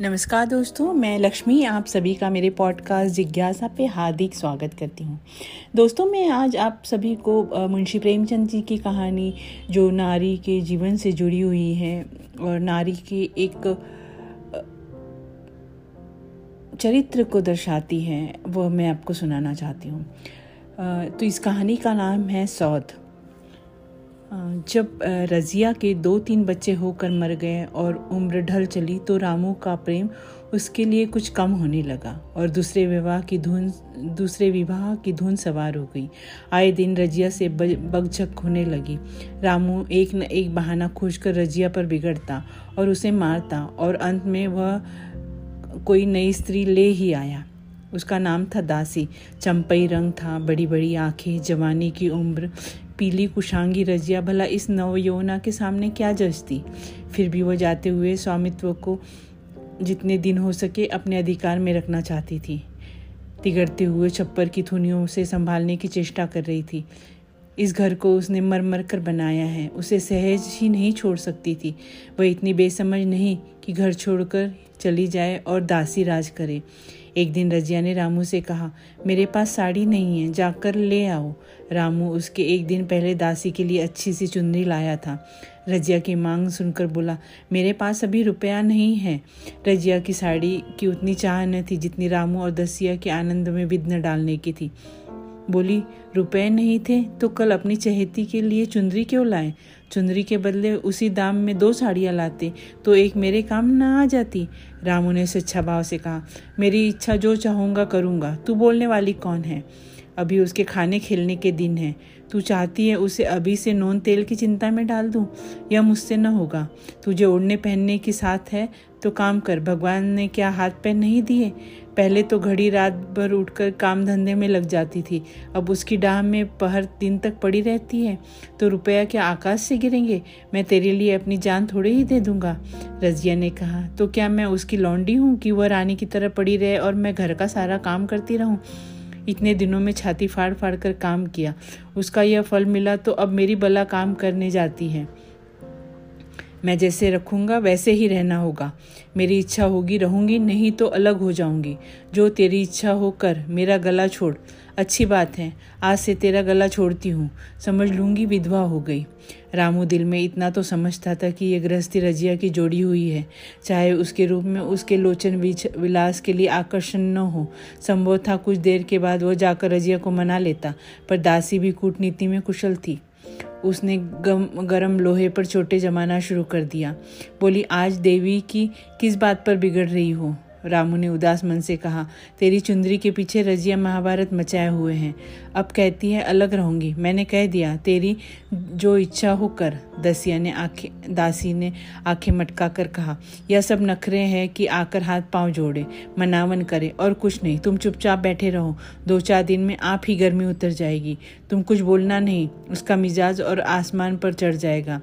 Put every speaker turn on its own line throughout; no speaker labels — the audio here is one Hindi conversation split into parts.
नमस्कार दोस्तों, मैं लक्ष्मी, आप सभी का मेरे पॉडकास्ट जिज्ञासा पे हार्दिक स्वागत करती हूँ। दोस्तों, मैं आज आप सभी को मुंशी प्रेमचंद जी की कहानी, जो नारी के जीवन से जुड़ी हुई है, और नारी के एक चरित्र को दर्शाती है, वो मैं आपको सुनाना चाहती हूँ। तो इस कहानी का नाम है सौद। जब रज़िया के दो तीन बच्चे होकर मर गए और उम्र ढल चली तो रामू का प्रेम उसके लिए कुछ कम होने लगा और दूसरे विवाह की धुन, दूसरे विवाह की धुन सवार हो गई। आए दिन रजिया से बगझक होने लगी। रामू एक न एक बहाना खोजकर रजिया पर बिगड़ता और उसे मारता और अंत में वह कोई नई स्त्री ले ही आया। उसका नाम था दासी। चंपई रंग था बड़ी बड़ी आँखें, जवानी की उम्र पीली कुशांगी रजिया भला इस नवयौना के सामने क्या जजती फिर भी वह जाते हुए स्वामित्व को जितने दिन हो सके अपने अधिकार में रखना चाहती थी। तिगड़ते हुए छप्पर की थुनियों से संभालने की चेष्टा कर रही थी। इस घर को उसने मर मर कर बनाया है। उसे सहज ही नहीं छोड़ सकती थी। वह इतनी बेसमझ नहीं कि घर छोड़कर चली जाए और दासी राज करे। एक दिन रजिया ने रामू से कहा, मेरे पास साड़ी नहीं है, जाकर ले आओ। रामू उसके एक दिन पहले दासी के लिए अच्छी सी चुनरी लाया था। रजिया की मांग सुनकर बोला, मेरे पास अभी रुपया नहीं है। रजिया की साड़ी की उतनी चाह न थी जितनी रामू और दसिया के आनंद में विघ्न डालने की थी। बोली रुपए नहीं थे तो कल अपनी चहेती के लिए चुंदरी क्यों लाए? चुंदरी के बदले उसी दाम में दो साड़ियाँ लाते तो एक मेरे काम ना आ जाती? रामू ने स्वेच्छा भाव से कहा, मेरी इच्छा जो चाहूँगा करूँगा। तू बोलने वाली कौन है? अभी उसके खाने खेलने के दिन हैं। तू चाहती है उसे अभी से नोन तेल की चिंता में डाल दूँ? यह मुझसे न होगा। तुझे ओढ़ने पहनने की साथ है तो काम कर। भगवान ने क्या हाथ पैर नहीं दिए? पहले तो घड़ी रात भर उठकर काम धंधे में लग जाती थी। अब उसकी डाह में पहर दिन तक पड़ी रहती है। तो रुपया क्या आकाश से गिरेंगे? मैं तेरे लिए अपनी जान थोड़ी ही दे दूँगा। रजिया ने कहा तो क्या मैं उसकी लौंडी हूँ कि वह रानी की तरह पड़ी रहे और मैं घर का सारा काम करती रहूँ? इतने दिनों में छाती फाड़ फाड़ कर काम किया। उसका यह फल मिला तो अब मेरी बला काम करने जाती है। मैं जैसे रखूँगा, वैसे ही रहना होगा। मेरी इच्छा होगी, रहूँगी नहीं तो अलग हो जाऊँगी। जो तेरी इच्छा हो कर, मेरा गला छोड़। अच्छी बात है, आज से तेरा गला छोड़ती हूँ। समझ लूँगी विधवा हो गई। रामू दिल में इतना तो समझता था कि यह गृहस्थी रजिया की जोड़ी हुई है। चाहे उसके रूप में उसके लोचन विलास के लिए आकर्षण न हो। संभव था कुछ देर के बाद वह जाकर रजिया को मना लेता, पर दासी भी कूटनीति में कुशल थी। उसने गम, गरम लोहे पर छोटे जमाना शुरू कर दिया। बोली, आज देवी की किस बात पर बिगड़ रही हो? रामू ने उदास मन से कहा, तेरी चुंदरी के पीछे रजिया महाभारत मचाए हुए हैं। अब कहती है, अलग रहूँगी। मैंने कह दिया, तेरी जो इच्छा हो कर। दसिया ने आँखें, दासी ने आँखें मटका कर कहा, यह सब नखरे हैं कि आकर हाथ पाँव जोड़े, मनावन करे, और कुछ नहीं। तुम चुपचाप बैठे रहो। दो चार दिन में आप ही गर्मी उतर जाएगी। तुम कुछ बोलना नहीं। उसका मिजाज और आसमान पर चढ़ जाएगा।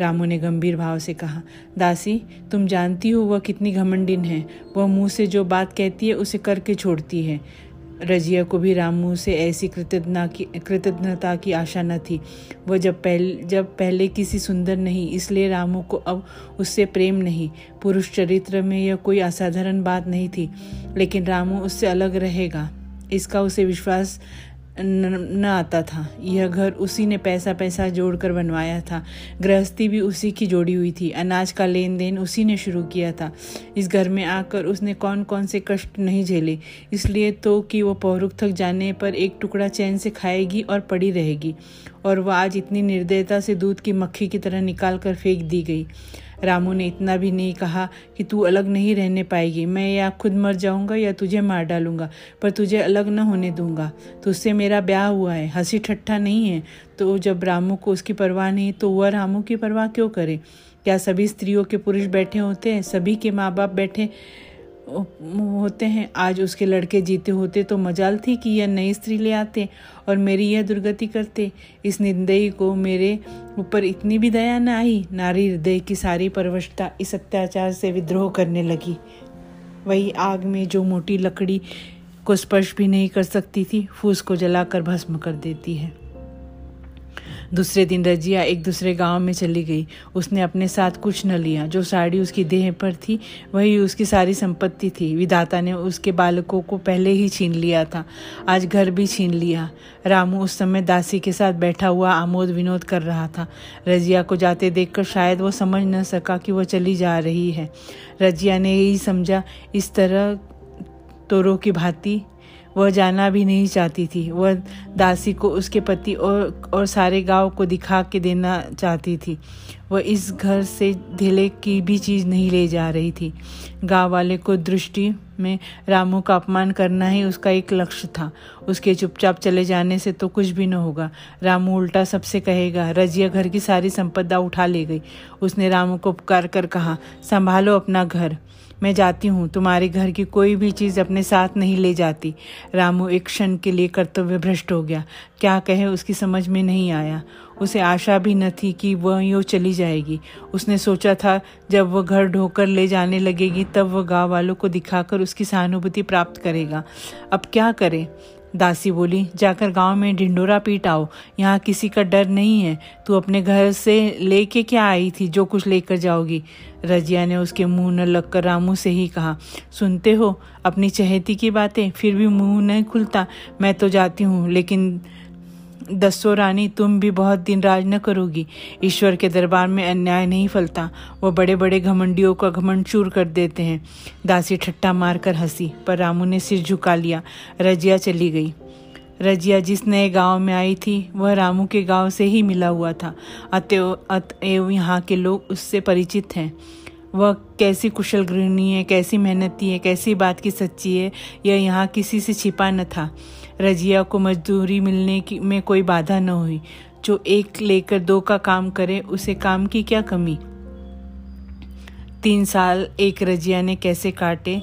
रामू ने गंभीर भाव से कहा, दासी, तुम जानती हो वह कितनी घमंडिन है। वह मुँह से जो बात कहती है, उसे करके छोड़ती है। रजिया को भी रामू से ऐसी कृतज्ञता की कृतज्ञता की आशा न थी। वह जब पहले जब पहले किसी सुंदर नहीं, इसलिए रामू को अब उससे प्रेम नहीं। पुरुष चरित्र में यह कोई असाधारण बात नहीं थी, लेकिन रामू उससे अलग रहेगा। इसका उसे विश्वास न आता था। यह घर उसी ने पैसा पैसा जोड़कर बनवाया था। गृहस्थी भी उसी की जोड़ी हुई थी। अनाज का लेन देन उसी ने शुरू किया था। इस घर में आकर उसने कौन कौन से कष्ट नहीं झेले। इसलिए तो कि वो पौरुख थक जाने पर एक टुकड़ा चैन से खाएगी और पड़ी रहेगी। और वह आज इतनी निर्दयता से दूध की मक्खी की तरह निकाल कर फेंक दी गई। रामू ने इतना भी नहीं कहा कि तू अलग नहीं रहने पाएगी। मैं या खुद मर जाऊँगा या तुझे मार डालूँगा, पर तुझे अलग न होने दूँगा। तुझसे मेरा ब्याह हुआ है, हँसी ठट्ठा नहीं है। तो जब रामू को उसकी परवाह नहीं तो वह रामू की परवाह क्यों करे? क्या सभी स्त्रियों के पुरुष बैठे होते हैं? सभी के माँ बाप बैठे होते हैं, आज उसके लड़के जीते होते तो मजाल थी कि यह नई स्त्री ले आते और मेरी यह दुर्गति करते। इस निंदई को मेरे ऊपर इतनी भी दया न आई, नारी हृदय की सारी परवशता इस अत्याचार से विद्रोह करने लगी। वही आग में जो मोटी लकड़ी को स्पर्श भी नहीं कर सकती थी, फूस को जलाकर भस्म कर देती है। दूसरे दिन रजिया एक दूसरे गाँव में चली गई। उसने अपने साथ कुछ न लिया। जो साड़ी उसकी देह पर थी, वही उसकी सारी संपत्ति थी। विदाता ने उसके बालकों को पहले ही छीन लिया था। आज घर भी छीन लिया। रामू उस समय दासी के साथ बैठा हुआ आमोद विनोद कर रहा था। रजिया को जाते देखकर शायद वो समझ न सका कि वह चली जा रही है। रजिया ने यही समझा, इस तरह तोरों की भांति वह जाना भी नहीं चाहती थी। वह दासी को उसके पति और और सारे गाँव को दिखा के देना चाहती थी। वह इस घर से ढिले की भी चीज़ नहीं ले जा रही थी। गाँव वाले को दृष्टि में रामू का अपमान करना ही उसका एक लक्ष्य था। उसके चुपचाप चले जाने से तो कुछ भी न होगा। रामू उल्टा सबसे कहेगा, रजिया घर की सारी संपदा उठा ले गई। उसने रामू को पुकार कर कहा, संभालो अपना घर। मैं जाती हूँ, तुम्हारे घर की कोई भी चीज़ अपने साथ नहीं ले जाती। रामू एक क्षण के लिए कर्तव्य भ्रष्ट हो गया। क्या कहे, उसकी समझ में नहीं आया। उसे आशा भी न थी कि वह यूँ चली जाएगी। उसने सोचा था, जब वह घर ढोकर ले जाने लगेगी, तब वह गाँव वालों को दिखाकर उसकी सहानुभूति प्राप्त करेगा। अब क्या करे? दासी बोली, जाकर गाँव में ढिंडोरा पीट आओ यहाँ किसी का डर नहीं है। तू अपने घर से लेके क्या आई थी जो कुछ लेकर जाओगी? रजिया ने उसके मुँह न लगकर रामू से ही कहा, सुनते हो, अपनी चहेती की बातें, फिर भी मुँह नहीं खुलता। मैं तो जाती हूँ, लेकिन दसो रानी, तुम भी बहुत दिन राज न करोगी। ईश्वर के दरबार में अन्याय नहीं फलता। वो बड़े बड़े घमंडियों का घमंड चूर कर देते हैं। दासी ठट्टा मारकर हँसी, पर रामू ने सिर झुका लिया। रजिया चली गई। रजिया जिस नए गाँव में आई थी, वह रामू के गाँव से ही मिला हुआ था। अतएव अतएव यहाँ के लोग उससे परिचित हैं। वह कैसी कुशल गृहिणी है, कैसी मेहनती है, कैसी बात की सच्ची है, यह यहाँ किसी से छिपा न था। रजिया को मजदूरी मिलने की, में कोई बाधा न हुई। जो एक लेकर दो का काम करे, उसे काम की क्या कमी? तीन साल एक रजिया ने कैसे काटे?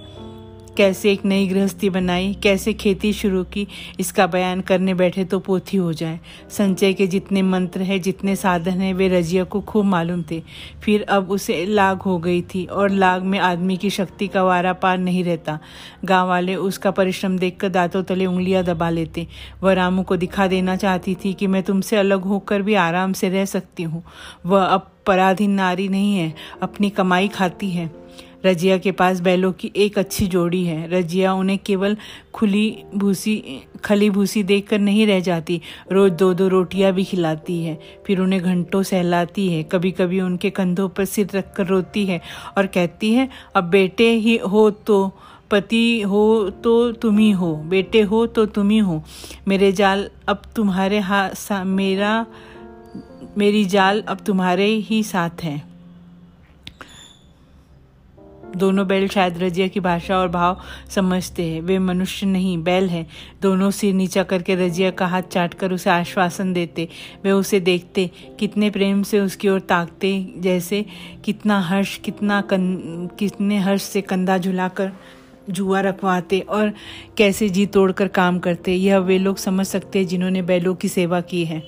कैसे एक नई गृहस्थी बनाई, कैसे खेती शुरू की, इसका बयान करने बैठे तो पोथी हो जाए। संचय के जितने मंत्र हैं, जितने साधन हैं, वे रजिया को खूब मालूम थे। फिर अब उसे लाग हो गई थी और लाग में आदमी की शक्ति का वारा पार नहीं रहता। गाँव वाले उसका परिश्रम देखकर दांतों तले उंगलियाँ दबा लेते। वह रामू को दिखा देना चाहती थी कि मैं तुमसे अलग होकर भी आराम से रह सकती हूँ। वह अब पराधीन नारी नहीं है, अपनी कमाई खाती है। रजिया के पास बैलों की एक अच्छी जोड़ी है। रजिया उन्हें केवल खुली भूसी, खली भूसी देखकर नहीं रह जाती, रोज दो दो रोटियाँ भी खिलाती है, फिर उन्हें घंटों सहलाती है। कभी कभी उनके कंधों पर सिर रखकर रोती है और कहती है, अब बेटे ही हो तो पति हो तो तुम ही हो, बेटे हो तो तुम ही हो। मेरे जाल अब तुम्हारे हाथ मेरा, मेरी जाल अब तुम्हारे ही साथ है। दोनों बैल शायद रजिया की भाषा और भाव समझते हैं। वे मनुष्य नहीं बैल हैं। दोनों सिर नीचा करके रजिया का हाथ चाट कर उसे आश्वासन देते। वे उसे देखते कितने प्रेम से उसकी ओर ताकते जैसे कितना हर्ष कितना कन, कितने हर्ष से कंधा झुलाकर जुआ रखवाते और कैसे जी तोड़कर काम करते। यह वे लोग समझ सकते हैं जिन्होंने बैलों की सेवा की है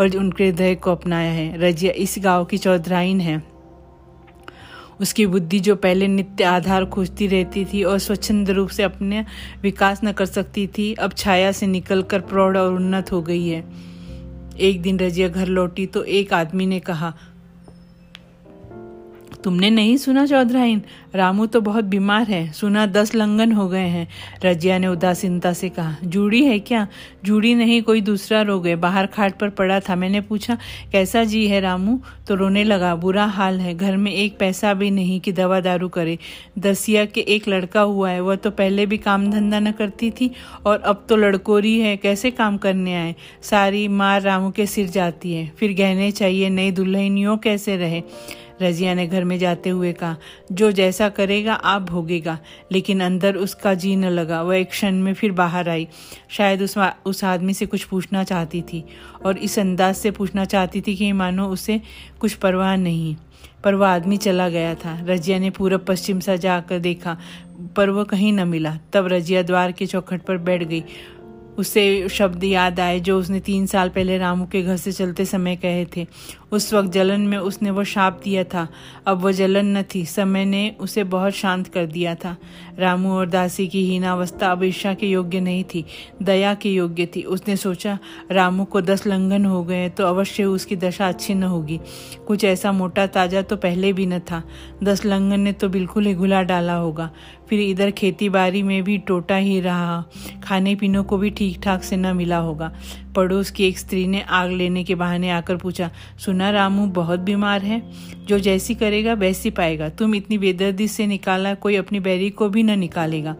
और उनके हृदय को अपनाया है। रजिया इस गाँव की चौधराइन है। उसकी बुद्धि जो पहले नित्य आधार खोजती रहती थी और स्वच्छंद रूप से अपने विकास न कर सकती थी, अब छाया से निकलकर प्रौढ़ और उन्नत हो गई है। एक दिन रजिया घर लौटी तो एक आदमी ने कहा तुमने नहीं सुना चौधराइन? रामू तो बहुत बीमार है। सुना दस लंगन हो गए हैं। रजिया ने उदासीनता से कहा, जूड़ी है क्या? जूड़ी नहीं, कोई दूसरा रोग है। बाहर खाट पर पड़ा था। मैंने पूछा, कैसा जी है रामू? तो रोने लगा, बुरा हाल है। घर में एक पैसा भी नहीं कि दवा दारू करे। दसिया के एक लड़का हुआ है। वह तो पहले भी काम धंधा न करती थी और अब तो लड़कोरी है। कैसे काम करने आए? सारी मार रामू के सिर जाती है। फिर गहने चाहिए, नई दुल्हनियों कैसे रहे? रजिया ने घर में जाते हुए कहा, जो जैसा करेगा, आप भोगेगा। लेकिन अंदर उसका जी न लगा। वह एक क्षण में फिर बाहर आई। शायद उस उस आदमी से कुछ पूछना चाहती थी और इस अंदाज से पूछना चाहती थी कि, मानो उसे कुछ परवाह नहीं। पर वह आदमी चला गया था। रजिया ने पूरब पश्चिम सा जाकर देखा, पर वह कहीं न मिला। तब रजिया द्वार के चौखट पर बैठ गई उसे शब्द याद आए जो उसने तीन साल पहले रामू के घर से चलते समय कहे थे। उस वक्त जलन में उसने वो शाप दिया था। अब वो जलन न थी। समय ने उसे बहुत शांत कर दिया था। रामू और दासी की हीनावस्था अब ईर्षा के योग्य नहीं थी। दया के योग्य थी। उसने सोचा, रामू को दस लंघन हो गए तो अवश्य उसकी दशा अच्छी न होगी। कुछ ऐसा मोटा ताज़ा तो पहले भी न था। दस लंघन ने तो बिल्कुल ही घुला डाला होगा। फिर इधर खेती बाड़ी में भी टोटा ही रहा। खाने पीने को भी ठीक ठाक से न मिला होगा। पड़ोस की एक स्त्री ने आग लेने के बहाने आकर पूछा, सुना रामू, बहुत बीमार है? जो जैसी करेगा, वैसी पाएगा। तुम इतनी बेदर्दी से निकाला, कोई अपनी बैरी को भी न निकालेगा।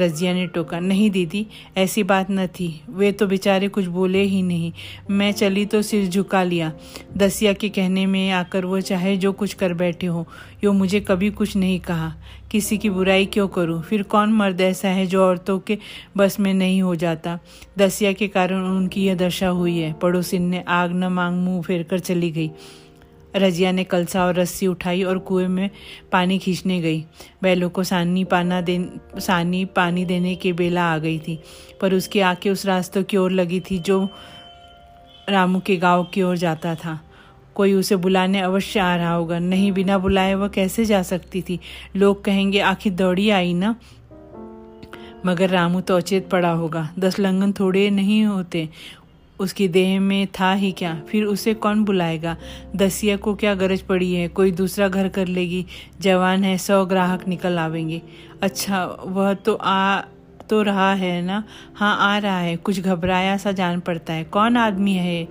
रजिया ने टोका, नहीं दीदी, ऐसी बात न थी। वे तो बेचारे कुछ बोले ही नहीं। मैं चली तो सिर झुका लिया। दसिया के कहने में आकर वो चाहे जो कुछ कर बैठे हो, यो मुझे कभी कुछ नहीं कहा। किसी की बुराई क्यों करूँ? फिर कौन मर्द ऐसा है जो औरतों के बस में नहीं हो जाता? दसिया के कारण उनकी यह दशा हुई है। पड़ोसिन ने आग न मांग मुँह फेर कर चली गई। रजिया ने कलसा और रस्सी उठाई और कुएँ में पानी खींचने गई। बैलों को सानी पाना दे सानी पानी देने की बेला आ गई थी, पर उसकी आँखें उस रास्तों की ओर लगी थी जो रामू के गाँव की ओर जाता था। कोई उसे बुलाने अवश्य आ रहा होगा। नहीं, बिना बुलाए वह कैसे जा सकती थी? लोग कहेंगे, आखिर दौड़ी आई ना? मगर रामू तो अचेत पड़ा होगा। दस लंगन थोड़े नहीं होते। उसकी देह में था ही क्या? फिर उसे कौन बुलाएगा? दसिया को क्या गरज पड़ी है? कोई दूसरा घर कर लेगी। जवान है, सौ ग्राहक निकल आवेंगे। अच्छा वह तो आ तो रहा है ना? हाँ आ रहा है। कुछ घबराया सा जान पड़ता है। कौन आदमी है?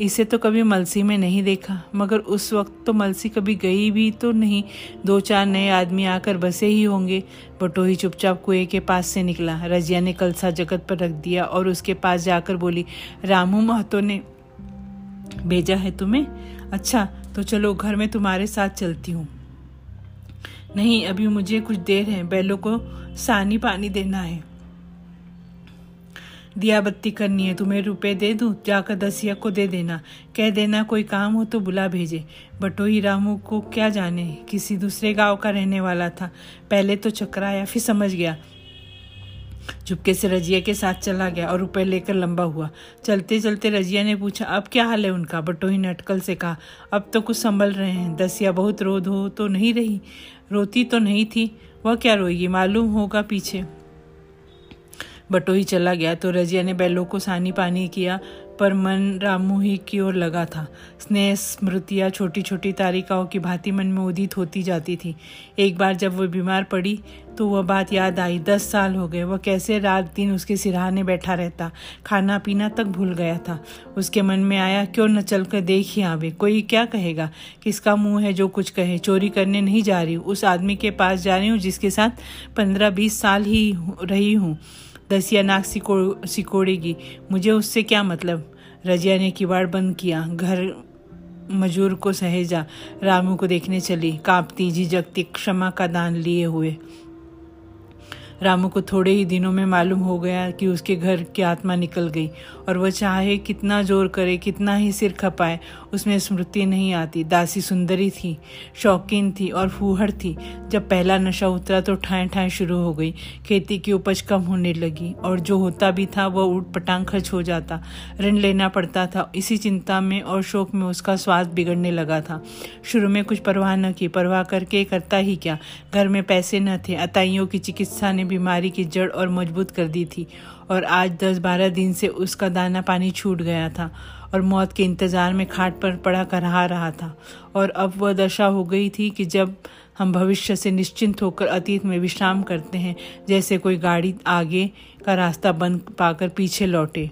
इसे तो कभी मलसी में नहीं देखा, मगर उस वक्त तो मलसी कभी गई भी तो नहीं। दो चार नए आदमी आकर बसे ही होंगे। बटोही चुपचाप कुएँ के पास से निकला। रजिया ने कलसा जगत पर रख दिया और उसके पास जाकर बोली, रामू महतो ने भेजा है तुम्हें? अच्छा तो चलो घर में तुम्हारे साथ चलती हूँ। नहीं, अभी मुझे कुछ देर है। बैलों को सानी पानी देना है। दिया बत्ती करनी है, तुम्हें रुपए दे दूँ? जाकर दसिया को दे देना। कह देना, कोई काम हो तो बुला भेजे। बटोही रामू को क्या जाने? किसी दूसरे गाँव का रहने वाला था। पहले तो चकराया, फिर समझ गया। चुपके से रजिया के साथ चला गया और रुपए लेकर लंबा हुआ। चलते चलते रजिया ने पूछा, अब क्या हाल है उनका? बटोही ने अटकल से कहा, अब तो कुछ संभल रहे हैं। दसिया बहुत रो धो तो नहीं रही, रोती तो नहीं थी। वह क्या रोएगी? मालूम होगा पीछे। बटोही चला गया तो रजिया ने बैलों को सानी पानी किया, पर मन रामू ही की ओर लगा था। स्नेह स्मृतियाँ छोटी छोटी तारिकाओं की भांति मन में उदित होती जाती थी। एक बार जब वह बीमार पड़ी तो वह बात याद आई। दस साल हो गए। वह कैसे रात दिन उसके सिरहाने बैठा रहता? खाना पीना तक भूल गया था। उसके मन में आया, क्यों न चल कर देख ही आवे? कोई क्या कहेगा? किसका मुँह है जो कुछ कहे? चोरी करने नहीं जा रही। उस आदमी के पास जा रही हूँ जिसके साथ पंद्रह बीस साल ही, रही हूँ। दसिया नाक सिको सिकोड़ेगी। मुझे उससे क्या मतलब? रजिया ने किवाड़ बंद किया। घर मजूर को सहेजा। रामू को देखने चली। कांपती झिझकती क्षमा का दान लिए हुए। रामू को थोड़े ही दिनों में मालूम हो गया कि उसके घर की आत्मा निकल गई। और वह चाहे कितना ज़ोर करे, कितना ही सिर खपाए उसमें स्मृति नहीं आती। दासी सुंदरी थी, शौकीन थी और फूहड़ थी। जब पहला नशा उतरा तो ठाए ठाए शुरू हो गई। खेती की उपज कम होने लगी और जो होता भी था वह उठ पटांग खर्च हो जाता। ऋण लेना पड़ता था। इसी चिंता में और शोक में उसका स्वाद बिगड़ने लगा था। शुरू में कुछ परवाह न की। परवाह करके करता ही क्या? घर में पैसे न थे। अताइयों की चिकित्सा ने बीमारी की जड़ और मज़बूत कर दी थी। और आज दस बारह दिन से उसका दाना पानी छूट गया था। और मौत के इंतज़ार में खाट पर पड़ा कर रहा था। और अब वह दशा हो गई थी कि जब हम भविष्य से निश्चिंत होकर अतीत में विश्राम करते हैं, जैसे कोई गाड़ी आगे का रास्ता बंद पाकर पीछे लौटे।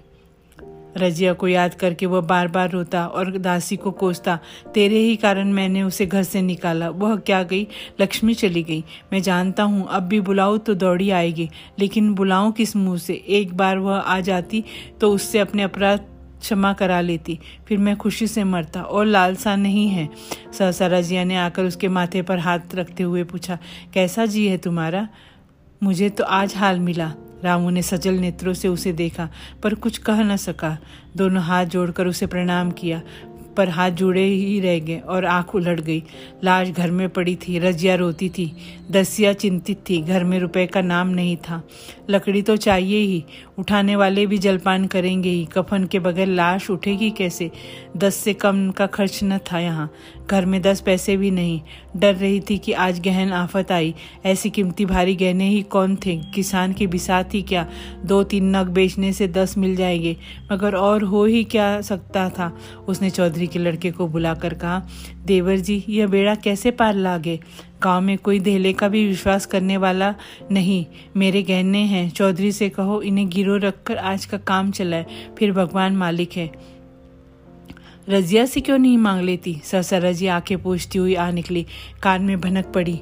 रजिया को याद करके वह बार बार रोता और दासी को कोसता, तेरे ही कारण मैंने उसे घर से निकाला। वह क्या गई? लक्ष्मी चली गई। मैं जानता हूँ, अब भी बुलाऊँ तो दौड़ी आएगी, लेकिन बुलाऊँ किस मुँह से? एक बार वह आ जाती तो उससे अपने अपराध क्षमा करा लेती। फिर मैं खुशी से मरता और लालसा नहीं है। सहसा रजिया ने आकर उसके माथे पर हाथ रखते हुए पूछा, कैसा जी है तुम्हारा? मुझे तो आज हाल मिला। रामू ने सजल नेत्रों से उसे देखा, पर कुछ कह न सका। दोनों हाथ जोड़कर उसे प्रणाम किया, पर हाथ जुड़े ही रह गए और आँख उलट गई। लाश घर में पड़ी थी, रजिया रोती थी, दसिया चिंतित थी, घर में रुपए का नाम नहीं था। लकड़ी तो चाहिए ही उठाने वाले भी जलपान करेंगे ही। कफन के बगैर लाश उठेगी कैसे? दस से कम का खर्च न था यहाँ। घर में दस पैसे भी नहीं। डर रही थी कि आज गहन आफत आई। ऐसी कीमती भारी गहने ही कौन थे? किसान की बिसात ही क्या? दो तीन नग बेचने से दस मिल जाएँगे। मगर और हो ही क्या सकता था? उसने चौधरी के लड़के को बुलाकर कहा देवर जी, यह बेड़ा कैसे पार लागे? गाँव में कोई देहले का भी विश्वास करने वाला नहीं। मेरे गहने हैं। चौधरी से कहो, इन्हें गिरो रखकर आज का काम चलाए। फिर भगवान मालिक है। रजिया से क्यों नहीं मांग लेती? सरसरा रजिया आँखें पूछती हुई आ निकली। कान में भनक पड़ी।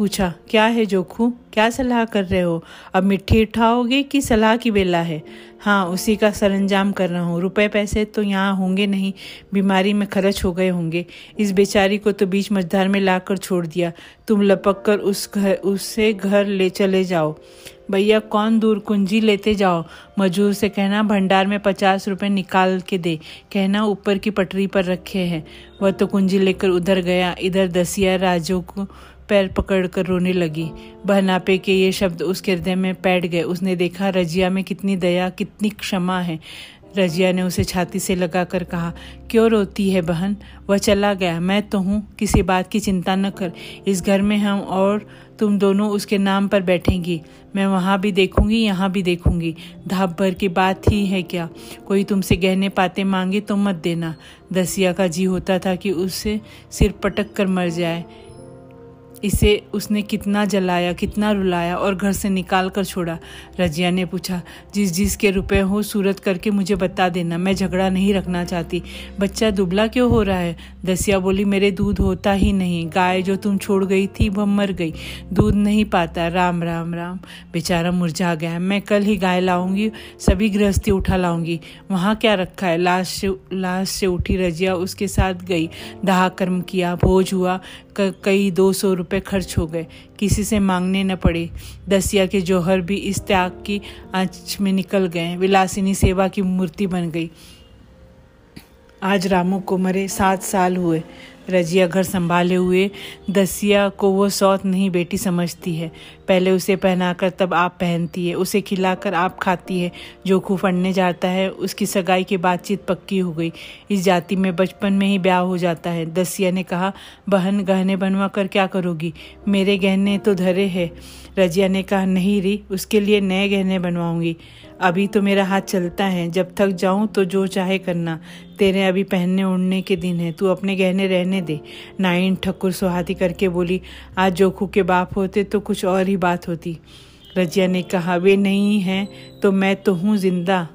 पूछा, क्या है जोखू? क्या सलाह कर रहे हो? अब मिट्टी उठाओगे कि सलाह की बेला है? हाँ उसी का सरंजाम कर रहा हूँ। रुपए पैसे तो यहाँ होंगे नहीं, बीमारी में खर्च हो गए होंगे। इस बेचारी को तो बीच मझधार में लाकर छोड़ दिया। तुम लपक कर उस घर उससे घर ले चले जाओ। भैया, कौन दूर कुंजी लेते जाओ? मजूर से कहना, भंडार में पचास रुपए निकाल के दे। कहना, ऊपर की पटरी पर रखे हैं। वह तो कुंजी लेकर उधर गया। इधर दसिया राजो को पैर पकड़कर रोने लगी। बहनापे के ये शब्द उसके हृदय में बैठ गए। उसने देखा, रजिया में कितनी दया, कितनी क्षमा है। रजिया ने उसे छाती से लगाकर कहा, क्यों रोती है बहन? वह चला गया। मैं तो हूँ। किसी बात की चिंता न कर। इस घर में हम और तुम दोनों उसके नाम पर बैठेंगी। मैं वहाँ भी देखूँगी, यहाँ भी देखूँगी। धाप भर की बात ही है क्या? कोई तुमसे गहने पाते मांगे तो मत देना। दसिया का जी होता था कि उससे सिर पटक कर मर जाए। इसे उसने कितना जलाया, कितना रुलाया और घर से निकाल कर छोड़ा। रजिया ने पूछा, जिस जिस के रुपए हो, सूरत करके मुझे बता देना, मैं झगड़ा नहीं रखना चाहती। बच्चा दुबला क्यों हो रहा है? दसिया बोली, मेरे दूध होता ही नहीं। गाय जो तुम छोड़ गई थी, वह मर गई। दूध नहीं पाता। राम राम राम। बेचारा मुरझा गया। मैं कल ही गाय लाऊँगी, सभी गृहस्थी उठा लाऊँगी। वहाँ क्या रखा है? लाश से लाश से उठी रजिया, उसके साथ गई। दहा कर्म किया, भोज हुआ। कई दो सौ रुपये खर्च हो गए। किसी से मांगने न पड़े। दसिया के जौहर भी इस त्याग की आँच में निकल गए। विलासिनी सेवा की मूर्ति बन गई। आज रामू को मरे, सात साल हुए। रजिया घर संभाले हुए, दसिया को वो सौत नहीं बेटी समझती है। पहले उसे पहनाकर तब आप पहनती है, उसे खिलाकर आप खाती है। जो खूब फड़ने जाता है, उसकी सगाई की बातचीत पक्की हो गई। इस जाति में बचपन में ही ब्याह हो जाता है। दसिया ने कहा, बहन गहने बनवा कर क्या करोगी? मेरे गहने तो धरे है। रजिया ने कहा, नहीं री, उसके लिए नए गहने बनवाऊँगी। अभी तो मेरा हाथ चलता है, जब थक जाऊँ तो जो चाहे करना। तेरे अभी पहनने उड़ने के दिन है, तू अपने गहने रहने दे। नाइन ठकुर सुहाती करके बोली, आज जोखू के बाप होते तो कुछ और ही बात होती। रजिया ने कहा, वे नहीं हैं तो मैं तो हूँ ज़िंदा।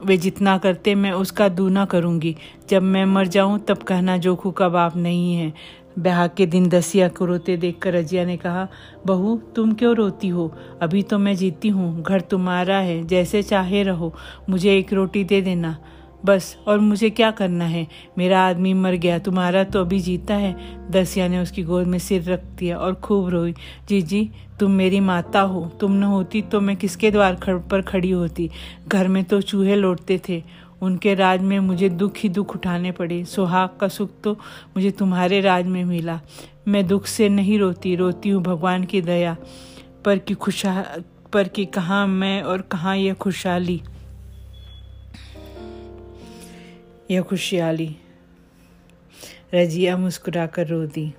वे जितना करते, मैं उसका दूना करूँगी। जब मैं मर जाऊँ, तब कहना जोखू का बाप नहीं है। ब्याह के दिन दसिया को रोते देखकर रजिया ने कहा, बहू, तुम क्यों रोती हो? अभी तो मैं जीती हूँ, घर तुम्हारा है, जैसे चाहे रहो, मुझे एक रोटी दे देना। बस, और मुझे क्या करना है? मेरा आदमी मर गया, तुम्हारा तो अभी जीता है। दसिया ने उसकी गोद में सिर रख दिया और खूब रोई, जी जी, तुम मेरी माता हो, तुम न होती तो मैं किसके द्वार खड़ पर खड़ी होती? घर में तो चूहे लौटते थे उनके राज में मुझे दुख ही दुख उठाने पड़े। सुहाग का सुख तो मुझे तुम्हारे राज में मिला। मैं दुख से नहीं रोती रोती हूँ भगवान की दया। पर की खुशहा पर कि कहाँ मैं और कहाँ यह खुशहाली। यह खुशहाली। रजिया मुस्कुराकर रो दी।